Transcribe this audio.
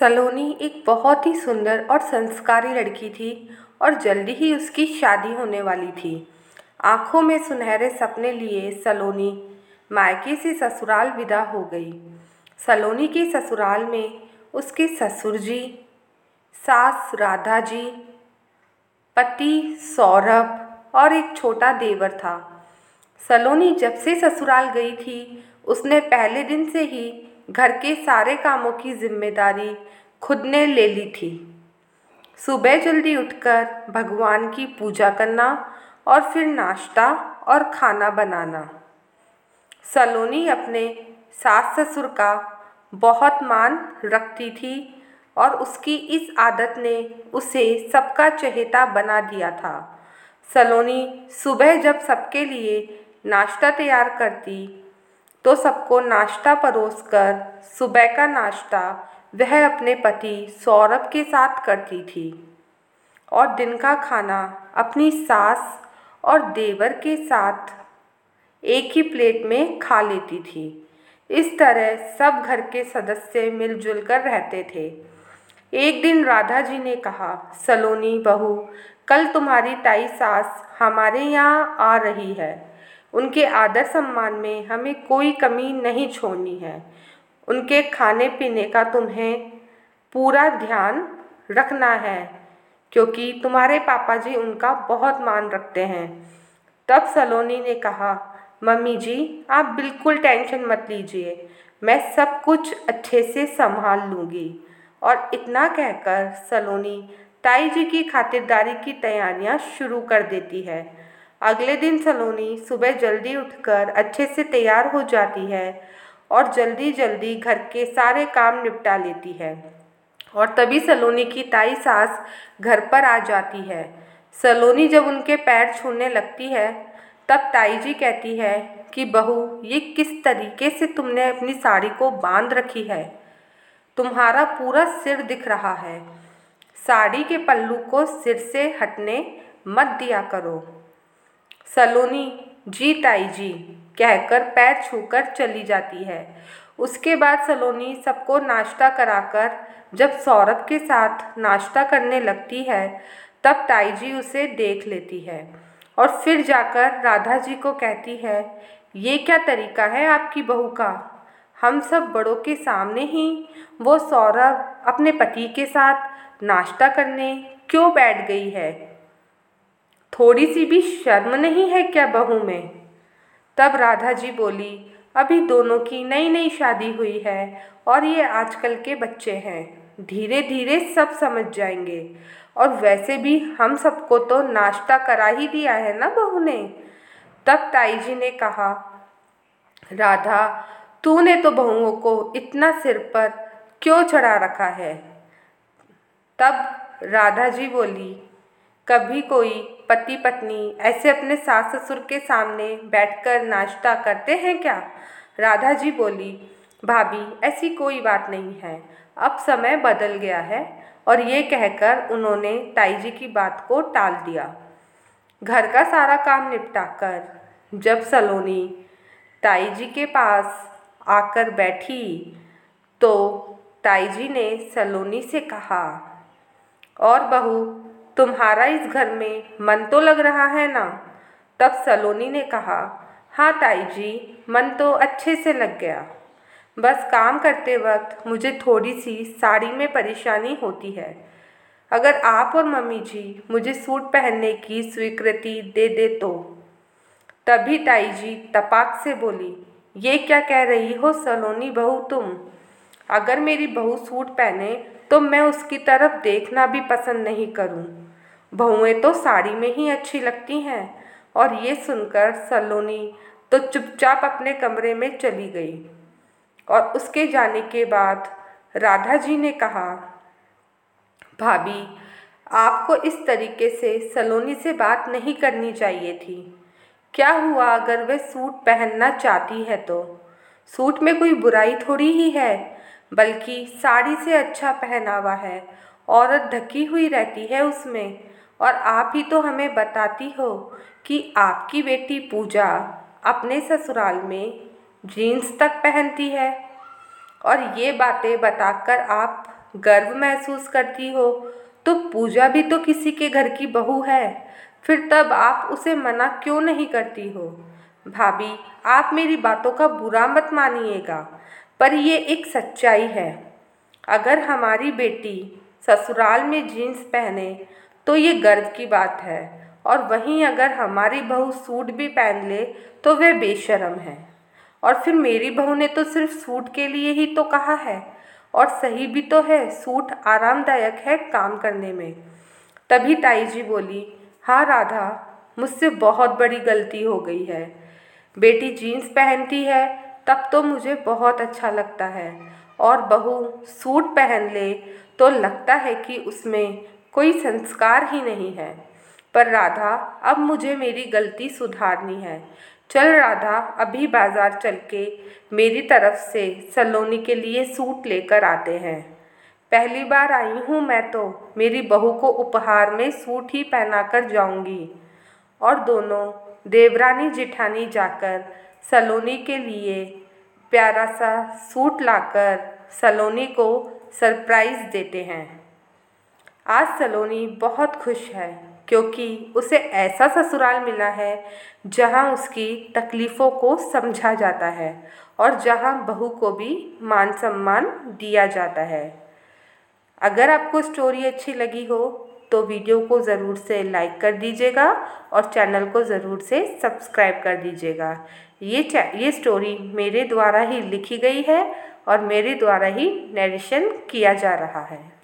सलोनी एक बहुत ही सुंदर और संस्कारी लड़की थी और जल्दी ही उसकी शादी होने वाली थी। आँखों में सुनहरे सपने लिए सलोनी मायके से ससुराल विदा हो गई। सलोनी के ससुराल में उसके ससुर जी सास राधा जी पति सौरभ और एक छोटा देवर था। सलोनी जब से ससुराल गई थी, उसने पहले दिन से ही घर के सारे कामों की ज़िम्मेदारी खुद ने ले ली थी। सुबह जल्दी उठकर भगवान की पूजा करना और फिर नाश्ता और खाना बनाना। सलोनी अपने सास ससुर का बहुत मान रखती थी और उसकी इस आदत ने उसे सबका चहेता बना दिया था। सलोनी सुबह जब सबके लिए नाश्ता तैयार करती तो सबको नाश्ता परोस कर सुबह का नाश्ता वह अपने पति सौरभ के साथ करती थी और दिन का खाना अपनी सास और देवर के साथ एक ही प्लेट में खा लेती थी। इस तरह सब घर के सदस्य मिलजुल कर रहते थे। एक दिन राधा जी ने कहा, सलोनी बहू, कल तुम्हारी ताई सास हमारे यहाँ आ रही है। उनके आदर सम्मान में हमें कोई कमी नहीं छोड़नी है। उनके खाने पीने का तुम्हें पूरा ध्यान रखना है, क्योंकि तुम्हारे पापा जी उनका बहुत मान रखते हैं। तब सलोनी ने कहा, मम्मी जी, आप बिल्कुल टेंशन मत लीजिए, मैं सब कुछ अच्छे से संभाल लूँगी। और इतना कहकर सलोनी ताई जी की खातिरदारी की तैयारियाँ शुरू कर देती है। अगले दिन सलोनी सुबह जल्दी उठकर अच्छे से तैयार हो जाती है और जल्दी जल्दी घर के सारे काम निपटा लेती है। और तभी सलोनी की ताई सास घर पर आ जाती है। सलोनी जब उनके पैर छूने लगती है, तब ताई जी कहती है कि, बहू, ये किस तरीके से तुमने अपनी साड़ी को बाँध रखी है? तुम्हारा पूरा सिर दिख रहा है। साड़ी के पल्लू को सिर से हटने मत दिया करो। सलोनी, जी ताई जी, कहकर पैर छूकर चली जाती है। उसके बाद सलोनी सबको नाश्ता कराकर, जब सौरभ के साथ नाश्ता करने लगती है, तब ताई जी उसे देख लेती है और फिर जाकर राधा जी को कहती है, ये क्या तरीका है आपकी बहू का? हम सब बड़ों के सामने ही, वो सौरभ अपने पति के साथ नाश्ता करने क्यों बैठ गई है? थोड़ी सी भी शर्म नहीं है क्या बहू में? तब राधा जी बोली, अभी दोनों की नई नई शादी हुई है और ये आजकल के बच्चे हैं। धीरे धीरे सब समझ जाएँगे। और वैसे भी हम सबको तो नाश्ता करा ही दिया है ना बहू ने? तब ताई जी ने कहा, राधा, तूने तो बहुओं को इतना सिर पर क्यों चढ़ा रखा है? तब राधा जी बोली, कभी कोई पति पत्नी ऐसे अपने सास ससुर के सामने बैठकर नाश्ता करते हैं क्या? राधा जी बोली, भाभी, ऐसी कोई बात नहीं है। अब समय बदल गया है और ये कहकर उन्होंने ताई जी की बात को टाल दिया। घर का सारा काम निपटाकर जब सलोनी ताई जी के पास आकर बैठी तो ताई जी ने सलोनी से कहा, और बहू तुम्हारा इस घर में मन तो लग रहा है ना? तब सलोनी ने कहा हाँ ताई जी मन तो अच्छे से लग गया। बस काम करते वक्त मुझे थोड़ी सी साड़ी में परेशानी होती है। अगर आप और मम्मी जी मुझे सूट पहनने की स्वीकृति दे दे तो? तभी ताई जी तपाक से बोली, ये क्या कह रही हो सलोनी बहू तुम? अगर मेरी बहू सूट पहने तो मैं उसकी तरफ़ देखना भी पसंद नहीं करूँ। बहुएँ तो साड़ी में ही अच्छी लगती हैं। और ये सुनकर सलोनी तो चुपचाप अपने कमरे में चली गई। और उसके जाने के बाद राधा जी ने कहा, भाभी, आपको इस तरीके से सलोनी से बात नहीं करनी चाहिए थी। क्या हुआ अगर वह सूट पहनना चाहती है तो? सूट में कोई बुराई थोड़ी ही है, बल्कि साड़ी से अच्छा पहनावा है, औरत ढकी हुई रहती है उसमें। और आप ही तो हमें बताती हो कि आपकी बेटी पूजा अपने ससुराल में जीन्स तक पहनती है। और ये बातें बताकर आप गर्व महसूस करती हो। तो पूजा भी तो किसी के घर की बहू है। फिर तब आप उसे मना क्यों नहीं करती हो? भाभी, आप मेरी बातों का बुरा मत मानिएगा, पर ये एक सच्चाई है। अगर हमारी बेटी ससुराल में जीन्स पहने तो ये गर्व की बात है। और वहीं अगर हमारी बहू सूट भी पहन ले तो वह बेशरम है। और फिर मेरी बहू ने तो सिर्फ़ सूट के लिए ही तो कहा है। और सही भी तो है, सूट आरामदायक है काम करने में। तभी ताई जी बोली हाँ राधा, मुझसे बहुत बड़ी गलती हो गई है। बेटी जीन्स पहनती है, तब तो मुझे बहुत अच्छा लगता है। और बहू सूट पहन ले तो लगता है कि उसमें कोई संस्कार ही नहीं है। पर राधा, अब मुझे मेरी गलती सुधारनी है। चल राधा, अभी बाज़ार चल के मेरी तरफ़ से सलोनी के लिए सूट लेकर आते हैं। पहली बार आई हूँ मैं तो मेरी बहू को उपहार में सूट ही पहना कर जाऊँगी। और दोनों, देवरानी जिठानी जाकर सलोनी के लिए प्यारा सा सूट लाकर सलोनी को सरप्राइज़ देते हैं। आज सलोनी बहुत खुश है क्योंकि उसे ऐसा ससुराल मिला है जहाँ उसकी तकलीफ़ों को समझा जाता है और जहाँ बहू को भी मान सम्मान दिया जाता है। अगर आपको स्टोरी अच्छी लगी हो तो वीडियो को ज़रूर से लाइक कर दीजिएगा और चैनल को ज़रूर से सब्सक्राइब कर दीजिएगा। ये ये स्टोरी मेरे द्वारा ही लिखी गई है और मेरे द्वारा ही नरेशन किया जा रहा है।